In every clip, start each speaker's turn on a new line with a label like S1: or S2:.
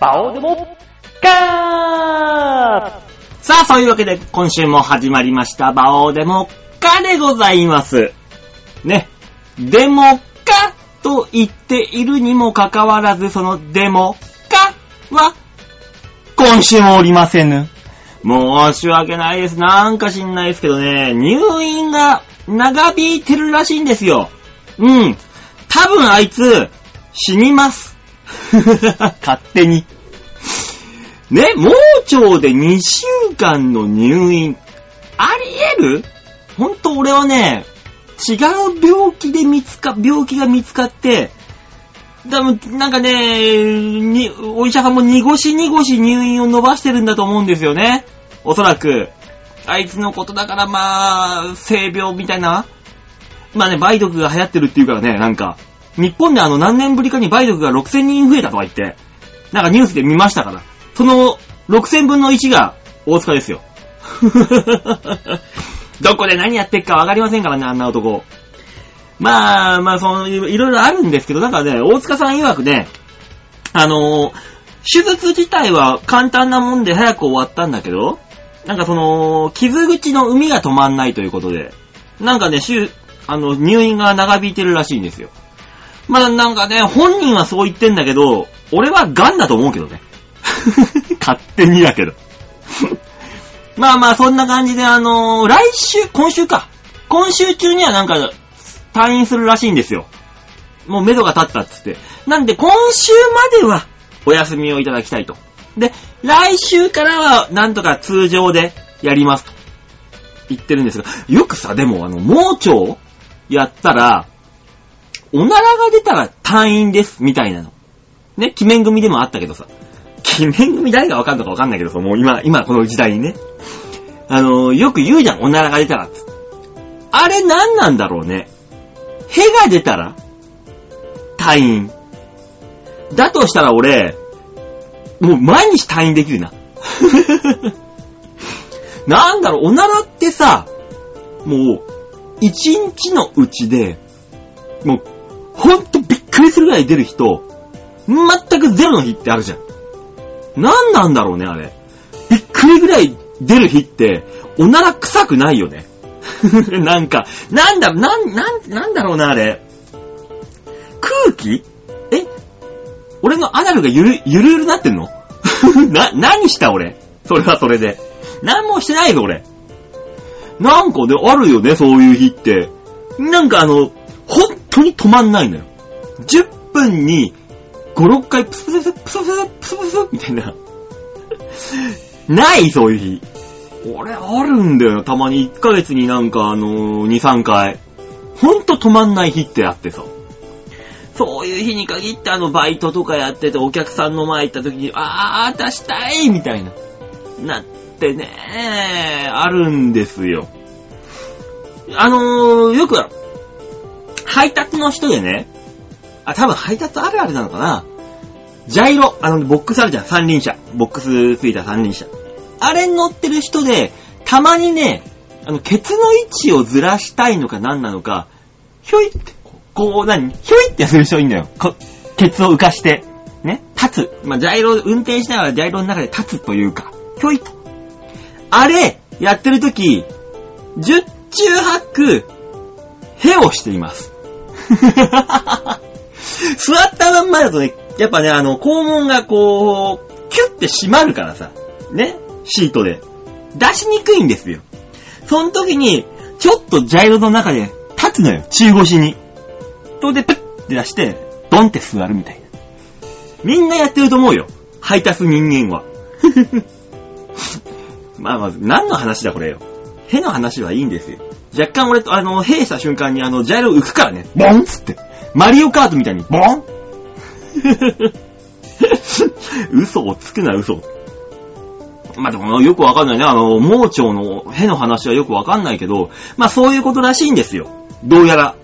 S1: バオでも、ガー
S2: さあ、そういうわけで今週も始まりました、バオデモッカでございます。ね。デモッカと言っているにもかかわらず、そのデモッカは、今週もおりませぬ。申し訳ないです。なんか知んないですけどね、入院が長引いてるらしいんですよ。うん。多分あいつ、死にます。勝手に。ね、盲腸で2週間の入院。あり得る？ほんと俺はね、違う病気で見つか、病気が見つかって、多分、なんかね、に、お医者さんも濁し濁し入院を伸ばしてるんだと思うんですよね。おそらく。あいつのことだからまあ、性病みたいな。まあね、梅毒が流行ってるっていうからね、なんか。日本であの何年ぶりかに梅毒が6000人増えたとか言って、なんかニュースで見ましたから。その6000分の1が大塚ですよ。どこで何やってっかわかりませんからね、あんな男。まあ、まあ、その、いろいろあるんですけど、なんかね、大塚さん曰くね、あのー手術自体は簡単なもんで早く終わったんだけど、なんかその、傷口の海が止まんないということで、なんかね、あの、入院が長引いてるらしいんですよ。まあなんかね、本人はそう言ってんだけど、俺は癌だと思うけどね。勝手にだけど。まあまあ、そんな感じで、あのー来週、今週か。今週中にはなんか、退院するらしいんですよ。もう目処が立ったっつって。なんで、今週までは、お休みをいただきたいと。で、来週からは、なんとか通常でやりますと。言ってるんですが、よくさ、でも、あの、盲腸やったら、おならが出たら退院です、みたいなの。ね、鬼面組でもあったけどさ。鬼面組誰がわかんのかわかんないけどさ、もう今、今この時代にね。あのよく言うじゃん、おならが出たら。あれ何なんだろうね。へが出たら退院。だとしたら俺、もう毎日退院できるな。なんだろう、おならってさ、もう、一日のうちで、もう、ほんとびっくりするぐらい出る人、全くゼロの日ってあるじゃん。なんなんだろうね、あれ。びっくりぐらい出る日って、おなら臭くないよね。なんか、なんだ、なん、なん、なんだろうな、あれ。空気？え？俺のアナルがゆる、ゆるゆるなってんの？な、何した俺？それはそれで。何もしてないぞ、俺。なんかで、あるよね、そういう日って。なんかあの、本当に止まんないのよ。10分に5、6回プスプスプスプスプスプスみたいな。ない、そういう日。俺、あるんだよ。たまに1ヶ月になんかあのー、2、3回。ほんと止まんない日ってあってさ。そういう日に限ってあの、バイトとかやっててお客さんの前行った時に、あー、出したいみたいな。なってねあるんですよ。あのー、よく、配達の人でね、あ、多分配達あるあるなのかな。ジャイロ、あの、ボックスあるじゃん、三輪車。ボックスついた三輪車。あれに乗ってる人で、たまにね、あの、ケツの位置をずらしたいのか何なのか、ひょいって、こう、何？ひょいってする人いいんだよ。こケツを浮かして、ね、立つ。まあ、ジャイロ、運転しながらジャイロの中で立つというか、ひょいと。あれ、やってるとき、十中八九、へをしています。座ったまんまだとね、やっぱね、あの、肛門がこう、キュッて閉まるからさ、ね、シートで。出しにくいんですよ。その時に、ちょっとジャイロの中で立つのよ、中腰に。それで、プッって出して、ドンって座るみたいな。みんなやってると思うよ。配達人間は。まあまず、何の話だこれよ。への話はいいんですよ。若干俺と、あの、へした瞬間にあの、ジャイロ浮くからね。ボンっつって。マリオカートみたいに、ボン 嘘をつくな、嘘。まあ、でもよくわかんないね。あの、盲腸のへの話はよくわかんないけど、まあそういうことらしいんですよ。どうやら。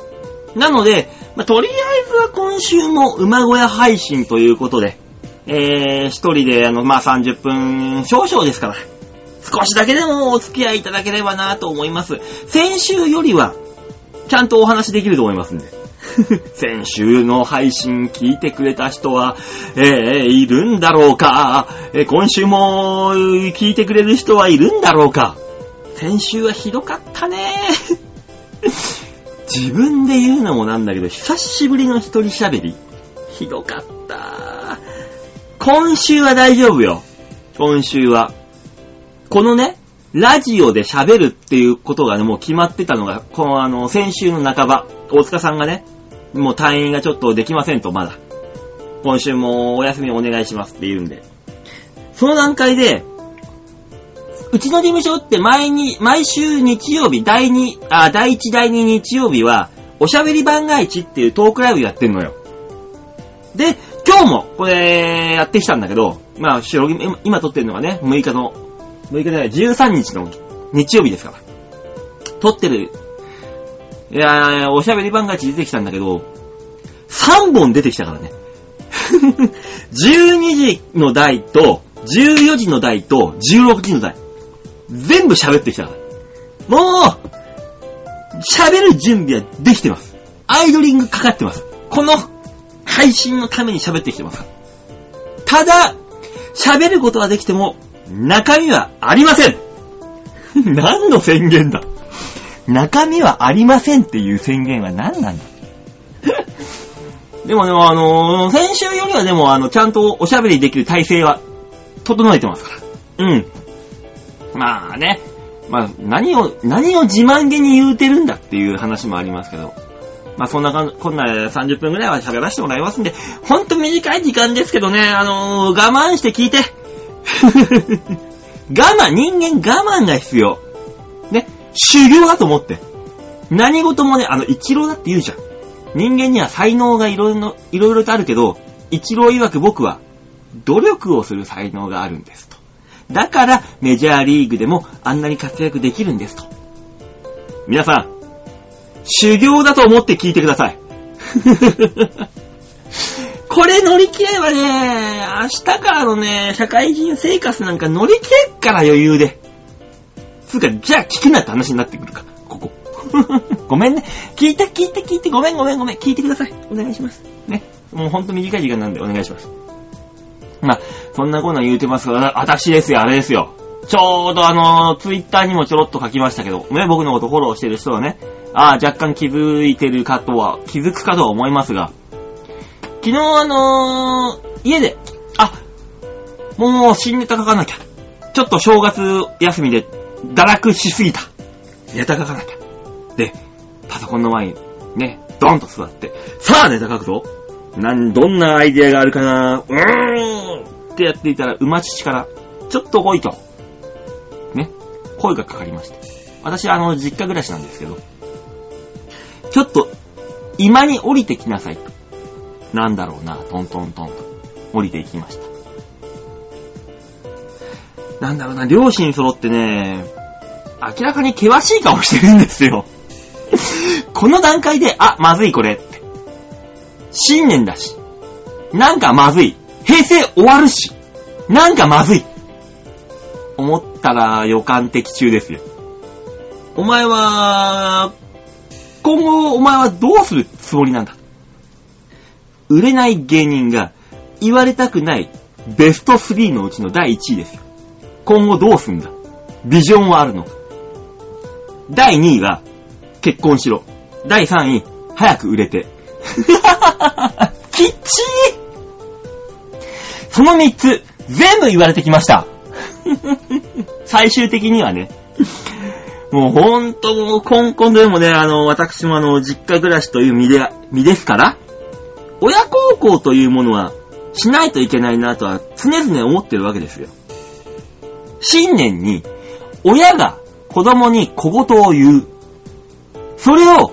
S2: なので、まあ、とりあえずは今週も馬小屋配信ということで、えー、一人で、あの、まあ30分少々ですから、少しだけでもお付き合いいただければなと思います。先週よりは、ちゃんとお話できると思いますんで。先週の配信聞いてくれた人は、えー、いるんだろうか、えー今週も聞いてくれる人はいるんだろうか。先週はひどかったね。自分で言うのもなんだけど、久しぶりの一人喋り。ひどかった。今週は大丈夫よ。今週は。このね、ラジオで喋るっていうことがね、もう決まってたのが、このあの、先週の半ば、大塚さんがね、もう退院がちょっとできませんと、まだ。今週もお休みお願いしますって言うんで。その段階で、うちの事務所って毎に、毎週日曜日、第2、あ、第1、第2日曜日は、おしゃべり番外地っていうトークライブやってんのよ。で、今日も、これ、やってきたんだけど、まあ、収録今今撮ってるのがね、6日の、6日じゃない、13日の日曜日ですから。撮ってる、いやー、おしゃべり番外地出てきたんだけど、3本出てきたからね。12時の台と、14時の台と、16時の台。全部喋ってきたから。もう、喋る準備はできてます。アイドリングかかってます。この配信のために喋ってきてます。ただ、喋ることはできても、中身はありません 何の宣言だ？中身はありませんっていう宣言は何なんだ？でもでもあのー先週よりはでもあの、ちゃんとおしゃべりできる体制は整えてますから。うん。まあね。まあ、何を、何を自慢げに言うてるんだっていう話もありますけど。まあそんなかん、こんな30分くらいは喋らせてもらいますんで、ほんと短い時間ですけどね、あのー我慢して聞いて。我慢、人間我慢が必要。ね、修行だと思って。何事もね、あの、一郎だって言うじゃん。人間には才能がいろいろ、いろいろとあるけど、一郎曰く僕は、努力をする才能があるんですと。だから、メジャーリーグでもあんなに活躍できるんですと。皆さん、修行だと思って聞いてください。これ乗り切ればね、明日からのね、社会人生活なんか乗り切れっから余裕で。つうか、じゃあ聞くなって話になってくるか、ここ。ごめんね。聞いて、聞いて、聞いて、ごめん、ごめん、ごめん。聞いてください。お願いします。ね。もうほんと短い時間なんでお願いします。まあ、そんなこんな言うてますが、私ですよ、あれですよ。ちょうどあの、ツイッターにもちょろっと書きましたけど、ね、僕のことフォローしてる人はね、ああ、若干気づいてるかとは、気づくかとは思いますが、昨日あのー、家で、あ、もう新ネタ書かなきゃ。ちょっと正月休みで堕落しすぎた。ネタ書かなきゃ。で、パソコンの前に、ね、ドンと座って、さあネタ書くぞ。なん、どんなアイデアがあるかなうーんってやっていたら、馬父から、ちょっと来いと。ね、声がかかりました。私あの、実家暮らしなんですけど、ちょっと、今に降りてきなさいと。なんだろうな、トントントンと降りていきました。なんだろうな、両親揃ってね、明らかに険しい顔してるんですよ。この段階で、あ、まずいこれって。新年だし。なんかまずい。平成終わるし。なんかまずい。思ったら予感的中ですよ。お前は、今後お前はどうするつもりなんだ？売れない芸人が言われたくないベスト3のうちの第1位ですよ。今後どうすんだ？ビジョンはあるのか？第2位は結婚しろ。第3位、早く売れて。きっちーその3つ、全部言われてきました。最終的にはね。もうほんともう、コンコンでもね、あの、私もあの、実家暮らしという身で、身ですから、親孝行というものは、しないといけないなとは常々思ってるわけですよ。新年に、親が子供に小言を言う。それを、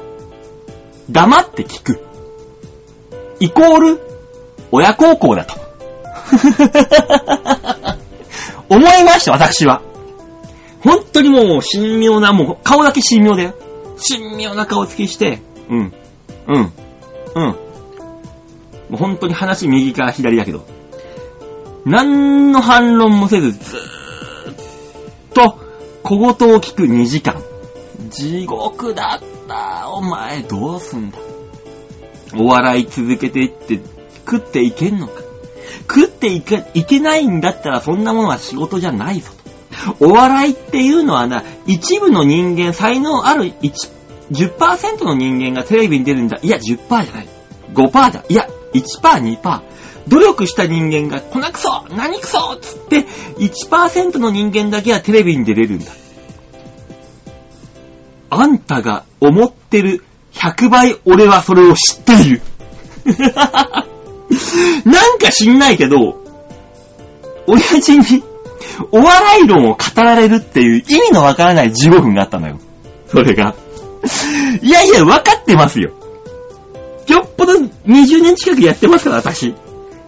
S2: 黙って聞く。イコール、親孝行だと。思いました、私は。本当にもう、神妙な、もう、顔だけ神妙だよ。神妙な顔つきして、うん、うん、うん。もう本当に話右から左だけど。何の反論もせず、ずーっと、小言を聞く2時間。地獄だった。お前、どうすんだ。お笑い続けていって食っていけんのか。食っていけ、いけないんだったらそんなものは仕事じゃないぞと。お笑いっていうのはな、一部の人間、才能ある1、10%の人間がテレビに出るんだ。いや、10%じゃない。5%だ。いや、1%、2%。努力した人間が、こなくそ何くそつって、1%の人間だけはテレビに出れるんだ。あんたが思ってる100倍俺はそれを知っている。なんか知んないけど、親父にお笑い論を語られるっていう意味のわからない15分があったのよ。それが。いやいや、わかってますよ。よっぽど20年近くやってますから、私。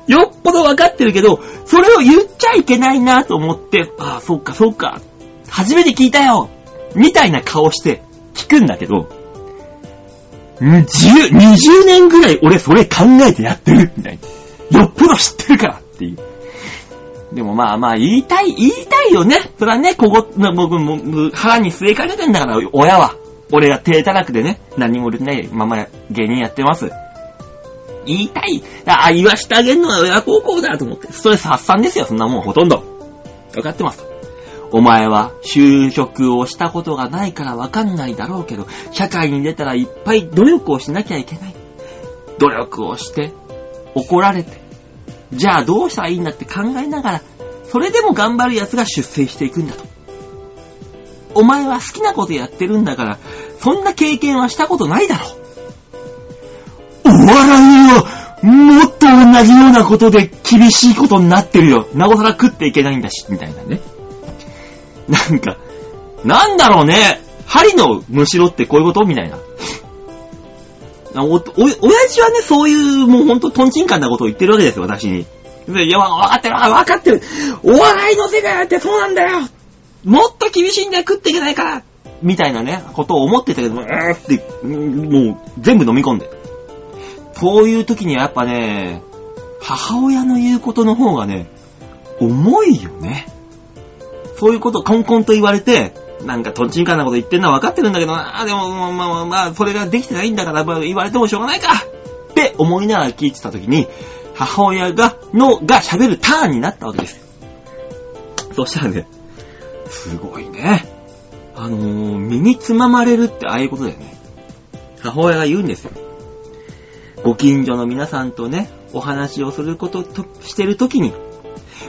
S2: よっぽどわかってるけど、それを言っちゃいけないなと思って、ああ、そうか、そうか。初めて聞いたよみたいな顔して聞くんだけど、10、20年ぐらい俺それ考えてやってるみたいな。よっぽど知ってるからっていう。でもまあまあ言いたい、言いたいよね。それはね、ここ、僕も腹に据えかけてんだから、親は。俺が手たらくでね、何もないまま芸人やってます。言いたい。あ、言わしてあげんのは親孝行だと思って。ストレス発散ですよ、そんなもんほとんど。わかってます。お前は就職をしたことがないからわかんないだろうけど、社会に出たらいっぱい努力をしなきゃいけない。努力をして、怒られて、じゃあどうしたらいいんだって考えながら、それでも頑張る奴が出世していくんだと。お前は好きなことやってるんだから、そんな経験はしたことないだろ。お笑いは、もっと同じようなことで厳しいことになってるよ。なおさら食っていけないんだし、みたいなね。なんか、なんだろうね。針のむしろってこういうことみたいな。お、お、親父はね、そういう、もうほんとトンチンカンなことを言ってるわけですよ、私に。いや、わかってる、わかってる。お笑いの世界だってそうなんだよ。もっと厳しいんだよ、食っていけないからみたいなね、ことを思ってたけども、うーって、もう全部飲み込んで。そういう時にはやっぱね、母親の言うことの方がね、重いよね。そういうことをコンコンと言われて、なんかトンチンカンなこと言ってんのは分かってるんだけどな、でも、まあまあまあ、それができてないんだから、まあ、言われてもしょうがないかって思いながら聞いてた時に、母親が、の、が喋るターンになったわけです。そしたらね、すごいね。あのー、身につままれるってああいうことだよね。母親が言うんですよ。ご近所の皆さんとね、お話をすることとしてるときに、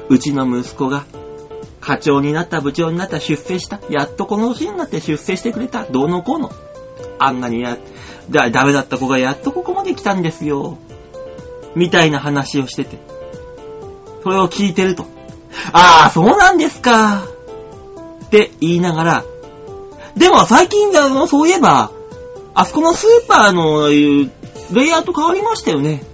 S2: うちの息子が課長になった、部長になった、出世した。やっとこの年になって出世してくれた。どうのこうの。あんなにや、だ、ダメだった子がやっとここまで来たんですよ。みたいな話をしてて。それを聞いてると。ああ、そうなんですか。って言いながら、でも最近あの、そういえば、あそこのスーパーの、レイアウト変わりましたよね。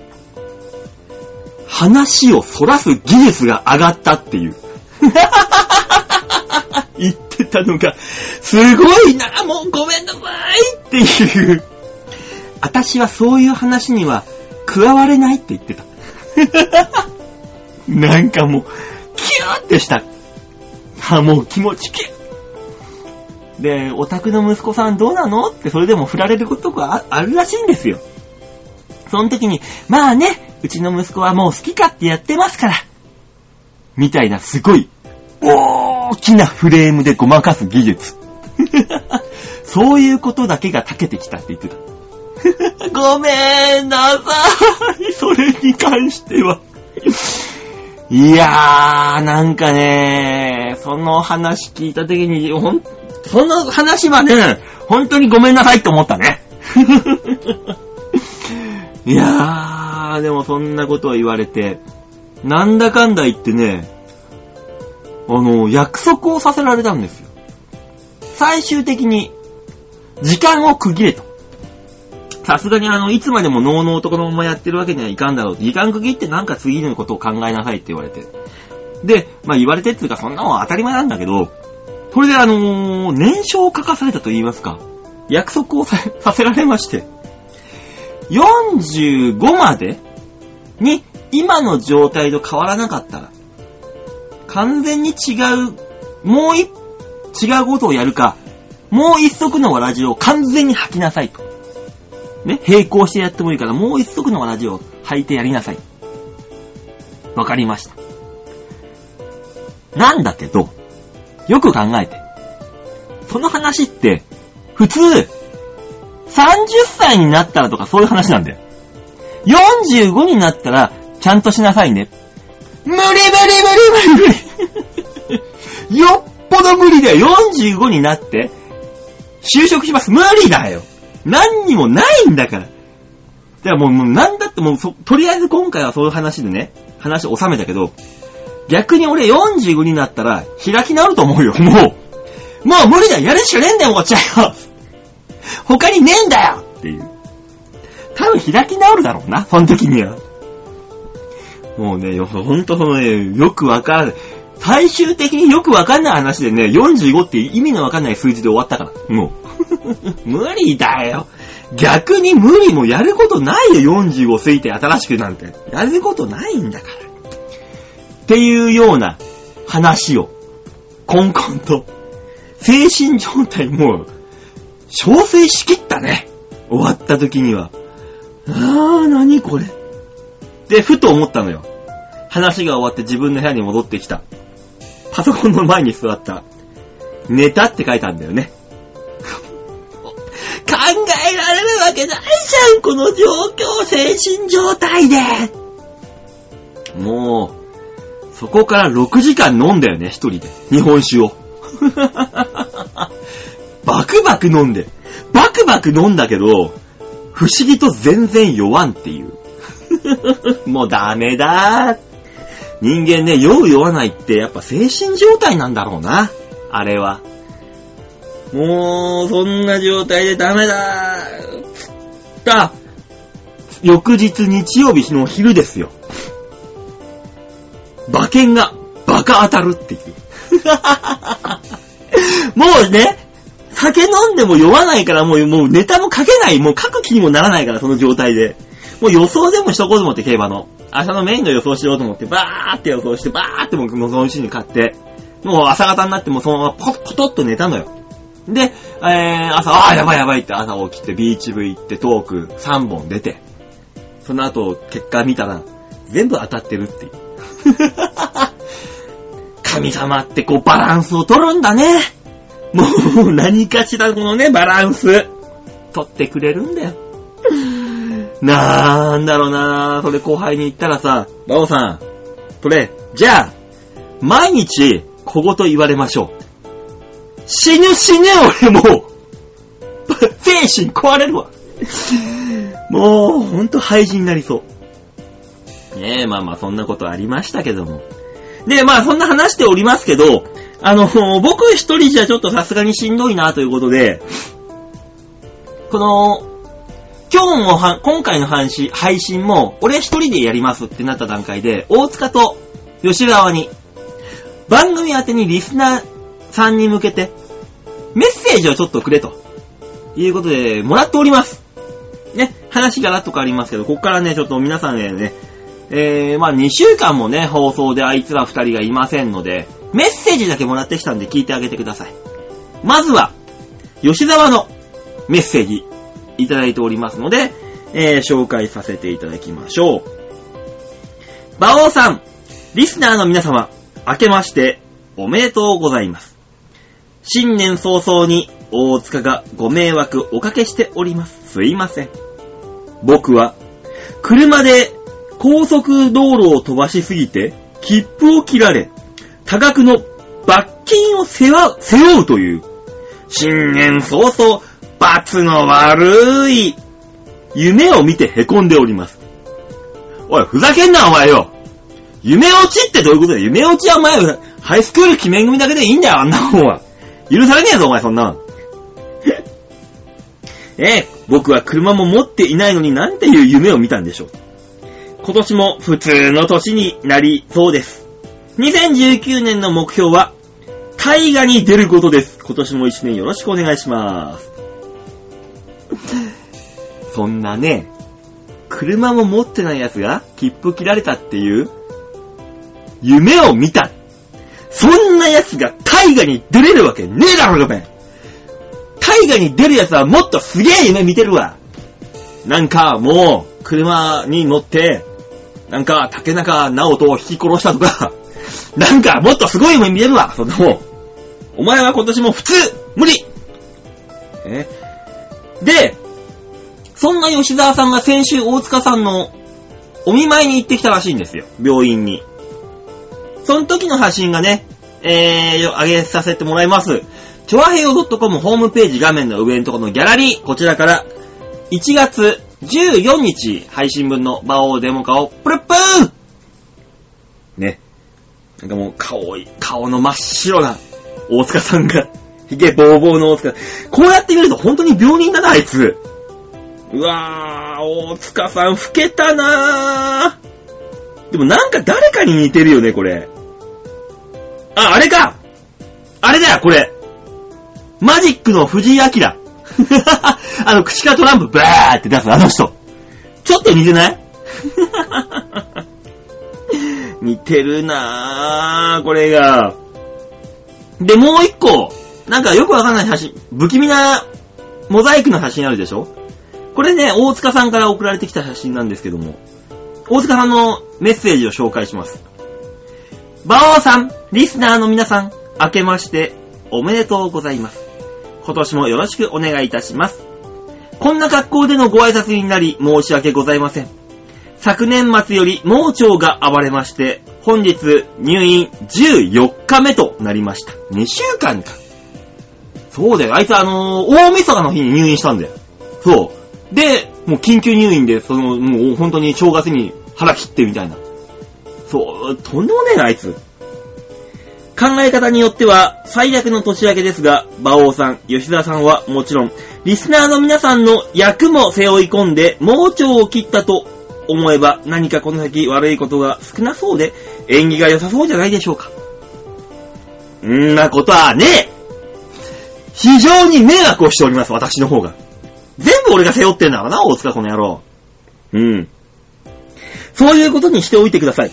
S2: 話を反らす技術が上がったっていう。言ってたのが、すごいな、もうごめんなさいっていう。私はそういう話には加われないって言ってた。なんかもう、キューってした。あ、もう気持ちキュー。で、オタクの息子さんどうなの？ってそれでも振られることがあるらしいんですよ。その時に、まあね、うちの息子はもう好き勝手やってますから。みたいなすごい大きなフレームでごまかす技術。そういうことだけが長けてきたって言ってた。ごめんなさい。それに関しては。いやー、なんかねー、その話聞いた時に、ほん、その話はね、本当にごめんなさいって思ったね。いやー、でもそんなことを言われて、なんだかんだ言ってね、あの、約束をさせられたんですよ。最終的に、時間を区切れと。さすがにあの、いつまでも脳の男のままやってるわけにはいかんだろう。時間区切ってなんか次のことを考えなさいって言われて。で、まあ言われてっていうかそんなのは当たり前なんだけど、これであのー、年少を書かされたと言いますか、約束をさせられまして、45までに今の状態と変わらなかったら、完全に違う、もう一、違うことをやるか、もう一足のわらじを完全に吐きなさいと。ね、並行してやってもいいから、もう一足のラジオを履いてやりなさい。わかりました。なんだけど、よく考えて。その話って、普通、30歳になったらとかそういう話なんだよ。45になったら、ちゃんとしなさいね。無理無理無理無理無理よっぽど無理だよ。45になって、就職します。無理だよ。何にもないんだから。だからもう、もうなんだってもうそ、とりあえず今回はそういう話でね、話を収めたけど、逆に俺45になったら開き直ると思うよ、もう。もう無理だ、やるしかねえんだよ、こっちはよ。他にねえんだよっていう。多分開き直るだろうな、その時には。もうね、よほんとそのね、よくわかんない。最終的によくわかんない話でね、45って意味のわかんない数字で終わったから。もう。無理だよ。逆に無理もやることないよ、45過ぎて新しくなんて。やることないんだから。っていうような話を、コンコンと、精神状態もう、調整しきったね。終わった時には。あー、なにこれ。で、ふと思ったのよ。話が終わって自分の部屋に戻ってきた。パソコンの前に座った。寝たって書いたんだよね。考えられるわけないじゃん、この状況、精神状態で。もう、そこから6時間飲んだよね、一人で。日本酒を。バクバク飲んで。バクバク飲んだけど、不思議と全然酔わんっていう。もうダメだ人間ね、酔う酔わないってやっぱ精神状態なんだろうな。あれは。もう、そんな状態でダメだつった、翌日日曜日の昼ですよ。馬券がバカ当たるっていう。もうね、酒飲んでも酔わないからもう、もうネタも書けない、もう書く気にもならないから、その状態で。もう予想でもしとこうと思って、競馬の。明日のメインの予想しようと思って、バーって予想して、バーってもう、そのうちに買って、もう朝方になってもうそのままポポトッと寝たのよ。で、えー、朝、あーやばいやばいって朝起きて、ビーチ部行って、トーク3本出て、その後、結果見たら、全部当たってるっていう。神様ってこうバランスを取るんだね。もう何かしらこのね、バランス、取ってくれるんだよ。なんだろうなそれ後輩に言ったらさ、バオさん、これ、じゃあ、毎日、小言言われましょう。死ぬ死ぬ俺もう、精神壊れるわ。もう、ほんと廃人になりそう。ねえ、まあまあそんなことありましたけども。で、まあそんな話しておりますけど、あの、僕一人じゃちょっとさすがにしんどいなということで、この、今日も、今回の配信配信も、俺一人でやりますってなった段階で、大塚と吉川に、番組宛てにリスナーさんに向けて、メッセージをちょっとくれと、いうことで、もらっております。ね、話がらっと変わりますけど、こっからね、ちょっと皆さんへね、えー、まあ2週間もね、放送であいつら二人がいませんので、メッセージだけもらってきたんで聞いてあげてください。まずは、吉沢のメッセージいただいておりますので、えー、紹介させていただきましょう。馬王さん、リスナーの皆様、明けましておめでとうございます。新年早々に大塚がご迷惑おかけしております。すいません。僕は、車で高速道路を飛ばしすぎて、切符を切られ、多額の罰金を背負う背負うという、新年早々、罰の悪い、夢を見て凹んでおります。おい、ふざけんな、お前よ夢落ちってどういうことだよ夢落ちはお前、ハイスクール記念組だけでいいんだよ、あんなもんは。許されねえぞ、お前、そんな。ええ、僕は車も持っていないのになんていう夢を見たんでしょう。今年も普通の年になりそうです。2019年の目標は、大河に出ることです。今年も一年よろしくお願いします。そんなね、車も持ってない奴が切符切られたっていう、夢を見た。そんな奴が大河に出れるわけねえだろ、ごめん。大河に出る奴はもっとすげえ夢見てるわ。なんかもう、車に乗って、なんか竹中直人を引き殺したとか、なんかもっとすごい夢見れるわ、そんなもん。お前は今年も普通無理え？で、そんな吉沢さんが先週大塚さんのお見舞いに行ってきたらしいんですよ。病院に。その時の写真がね、えー、上げさせてもらいます。ちょわへよ .com ホームページ画面の上のところのギャラリー、こちらから1月14日配信分の馬王デモカをプルップーね。なんかもう顔、顔の真っ白な大塚さんが、ひげボーボーの大塚。こうやって見ると本当に病人だな、あいつ。うわー、大塚さん老けたなー。でもなんか誰かに似てるよね、これ。あ、あれかあれだよ、これ。マジックの藤井明。あの、口からトランプバーって出すあの人。ちょっと似てない？似てるなぁ、これが。で、もう一個、なんかよくわかんない写真、不気味なモザイクの写真あるでしょ？これね、大塚さんから送られてきた写真なんですけども、大塚さんのメッセージを紹介します。馬王さん、リスナーの皆さん、明けましておめでとうございます。今年もよろしくお願いいたします。こんな格好でのご挨拶になり申し訳ございません。昨年末より盲腸が暴れまして、本日入院14日目となりました。2週間か。そうだよ。あいつあのー大晦日の日に入院したんだよ。そう。で、もう緊急入院で、その、もう本当に正月に腹切ってみたいな。そう、とんでもねえな、あいつ。考え方によっては最悪の年明けですが、馬王さん、吉田さんはもちろん、リスナーの皆さんの役も背負い込んで、盲腸を切ったと思えば何かこの先悪いことが少なそうで、縁起が良さそうじゃないでしょうか。んなことはねえ非常に迷惑をしております、私の方が。全部俺が背負ってんだからな、大塚この野郎。うん。そういうことにしておいてください。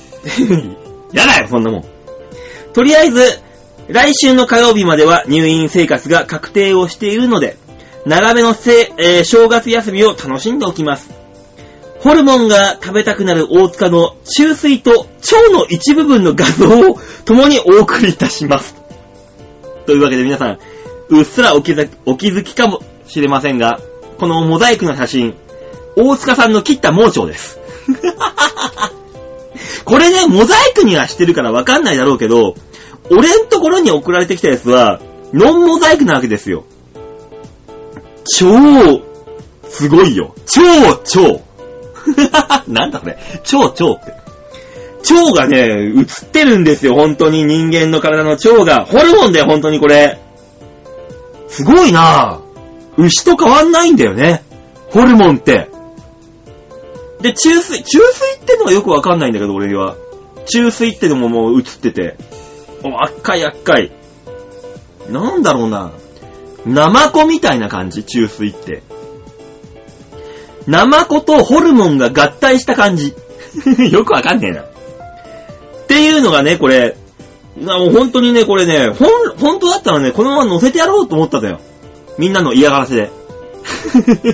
S2: やだよ、そんなもん。とりあえず、来週の火曜日までは入院生活が確定をしているので、長めのせ、えー正月休みを楽しんでおきます。ホルモンが食べたくなる大塚の中水と腸の一部分の画像を共にお送りいたします。というわけで皆さん、うっすらお気お気づきかもしれませんが、このモザイクの写真、大塚さんの切った盲腸です。これね、モザイクにはしてるからわかんないだろうけど、俺んところに送られてきたやつは、ノンモザイクなわけですよ。超、すごいよ。超、超。なんだこれ。超、超って。腸がね、映ってるんですよ、本当に人間の体の腸が。ホルモンだよ、本当にこれ。すごいなぁ。牛と変わんないんだよね。ホルモンって。で、中水、中水ってのがよくわかんないんだけど、俺には。中水ってのももう映ってて。お赤い赤い。なんだろうな。ナマコみたいな感じ、中水って。ナマコとホルモンが合体した感じ。よくわかんねえな。っていうのがね、これ、なもう本当にね、これね、ほん、本当だったらね、このまま乗せてやろうと思ったんだよ。みんなの嫌がらせで。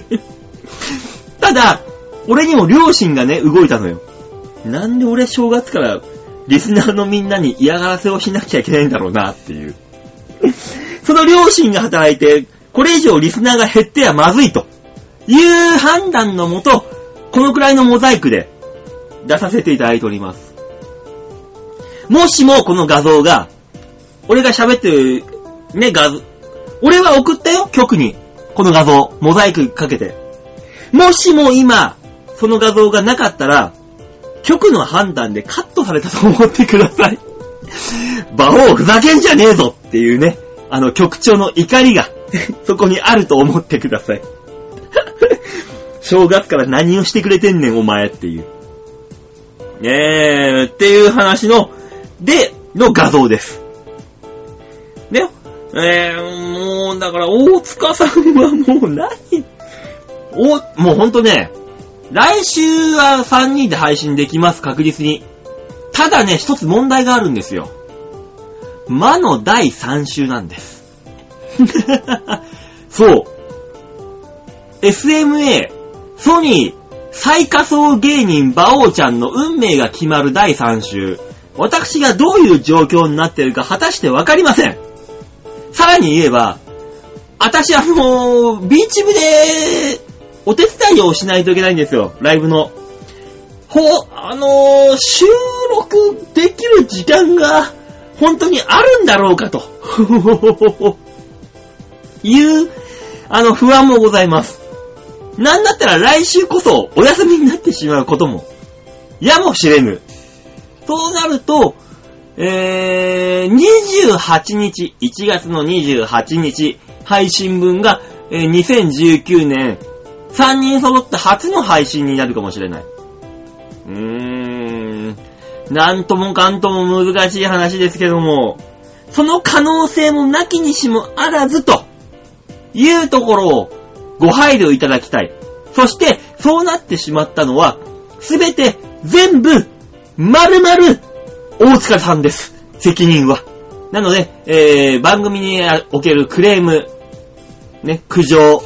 S2: ただ、俺にも両親がね、動いたのよ。なんで俺正月からリスナーのみんなに嫌がらせをしなきゃいけないんだろうなっていう。その両親が働いて、これ以上リスナーが減ってはまずいという判断のもと、このくらいのモザイクで出させていただいております。もしもこの画像が、俺が喋ってる、ね、画像、俺は送ったよ、局に。この画像、モザイクかけて。もしも今、その画像がなかったら、局の判断でカットされたと思ってください。馬王ふざけんじゃねえぞっていうね、あの局長の怒りが、そこにあると思ってください。正月から何をしてくれてんねん、お前っていう。ねえ、っていう話の、で、の画像です。ね、えー、もう、だから、大塚さんはもう何お、もうほんとね、来週は3人で配信できます、確実に。ただね、一つ問題があるんですよ。魔の第3週なんです。そう。SMA ソニー最下層芸人馬王ちゃんの運命が決まる第3週。私がどういう状況になっているか果たしてわかりません。さらに言えば、私あのー、ビーチ部でお手伝いをしないといけないんですよ、ライブの。ほ、あのー、収録できる時間が本当にあるんだろうかと。いう、あの、不安もございます。なんだったら来週こそお休みになってしまうことも、やもしれぬ。そうなると、えー、28日、1月の28日、配信分が、えー、2019年、3人揃って初の配信になるかもしれない。うーん、なんともかんとも難しい話ですけども、その可能性もなきにしもあらずと、いうところをご配慮いただきたい。そして、そうなってしまったのは、すべて、全部、まるまる、大塚さんです。責任は。なので、えー、番組におけるクレーム、ね、苦情、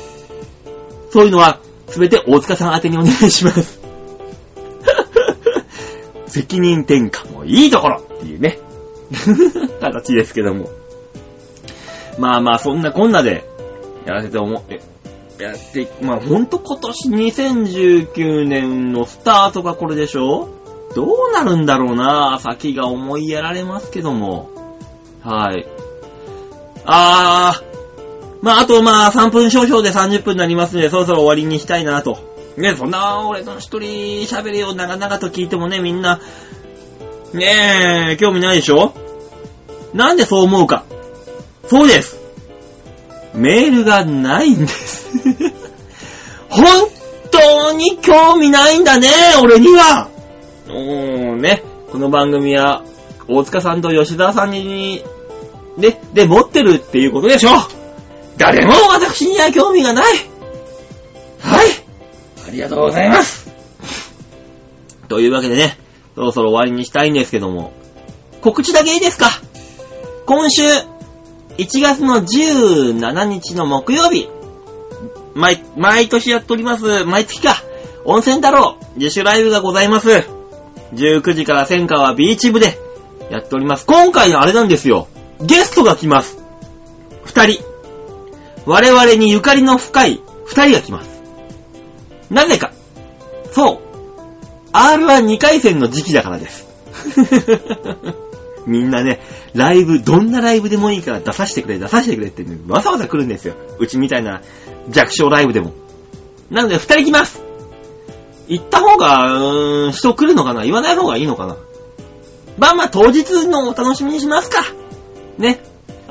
S2: そういうのは、すべて大塚さん宛てにお願いします。責任転嫁もいいところっていうね、形ですけども。まあまあ、そんなこんなで、やらせて思って、やって、まあほんと今年2019年のスタートがこれでしょ？どうなるんだろうな先が思いやられますけども。はい。あー、まああとまあ3分少々で30分になりますので、そろそろ終わりにしたいなと。ね、そんな俺の一人喋りを長々と聞いてもね、みんな、ねえ、興味ないでしょ？なんでそう思うか？そうです。メールがないんです 本当に興味ないんだね、俺には。うーん、ね。この番組は、大塚さんと吉沢さんに、ね、で、持ってるっていうことでしょ？誰も私には興味がない。はい。ありがとうございます。というわけでね、そろそろ終わりにしたいんですけども、告知だけいいですか？今週、1月の17日の木曜日、毎、毎年やっております、毎月か、温泉太郎、自主ライブがございます。19時から千川ビーチ部でやっております。今回のあれなんですよ。ゲストが来ます。二人。我々にゆかりの深い二人が来ます。なぜか。そう。R12 回戦の時期だからです。みんなね、ライブ、どんなライブでもいいから出させてくれ、出させてくれって、ね、わざわざ来るんですよ。うちみたいな弱小ライブでも。なので、二人来ます行った方が、うーん、人来るのかな？言わない方がいいのかな？まあまあ、当日のお楽しみにしますか。ね。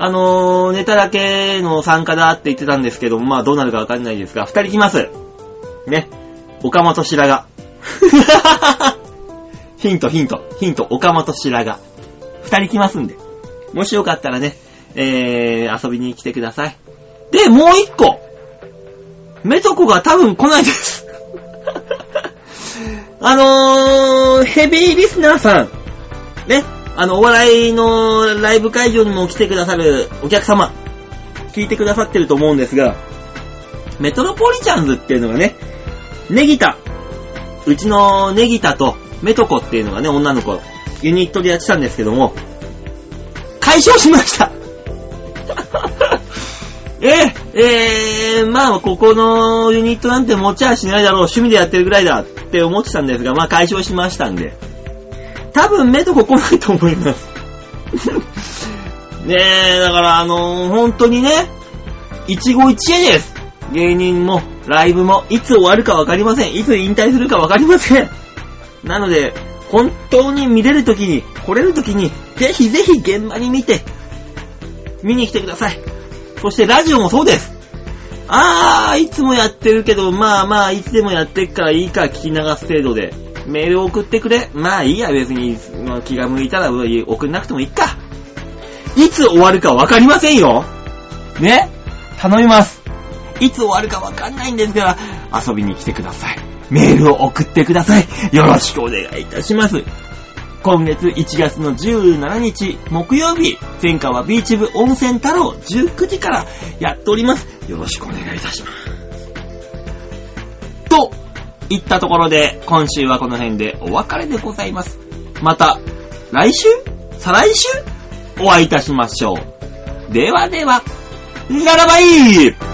S2: あのー、ネタだけの参加だって言ってたんですけどもまあどうなるかわかんないですが、二人来ます。ね。岡本白髪。ヒント、ヒント、ヒント、岡本白髪。二人来ますんで。もしよかったらね、えー、遊びに来てください。で、もう一個。メトコが多分来ないです あのー、ヘビーリスナーさん。ね。あの、お笑いのライブ会場にも来てくださるお客様。聞いてくださってると思うんですが、メトロポリチャンズっていうのがね、ネギタ。うちのネギタとメトコっていうのがね、女の子、ユニットでやってたんですけども、解消しました え、えー、まあ、ここのユニットなんて持ちはしないだろう、趣味でやってるぐらいだって思ってたんですが、まあ解消しましたんで。多分メトコ来ないと思いますねえ、だからあのー、本当にね、一期一会です。芸人も、ライブも、いつ終わるかわかりません。いつ引退するかわかりません。なので、本当に見れるときに、来れるときに、ぜひぜひ現場に見て、見に来てください。そしてラジオもそうです。あー、いつもやってるけど、まあまあ、いつでもやってっからいいか聞き流す程度で、メール送ってくれ。まあいいや、別に、気が向いたら送んなくてもいいか。いつ終わるかわかりませんよ。ね？頼みます。いつ終わるかわかんないんですから、遊びに来てください。メールを送ってください。よろしくお願いいたします。今月1月の17日木曜日、前回はビーチ部温泉太郎19時からやっております。よろしくお願いいたします。といったところで、今週はこの辺でお別れでございます。また、来週？再来週？お会いいたしましょう。ではでは、ならばいい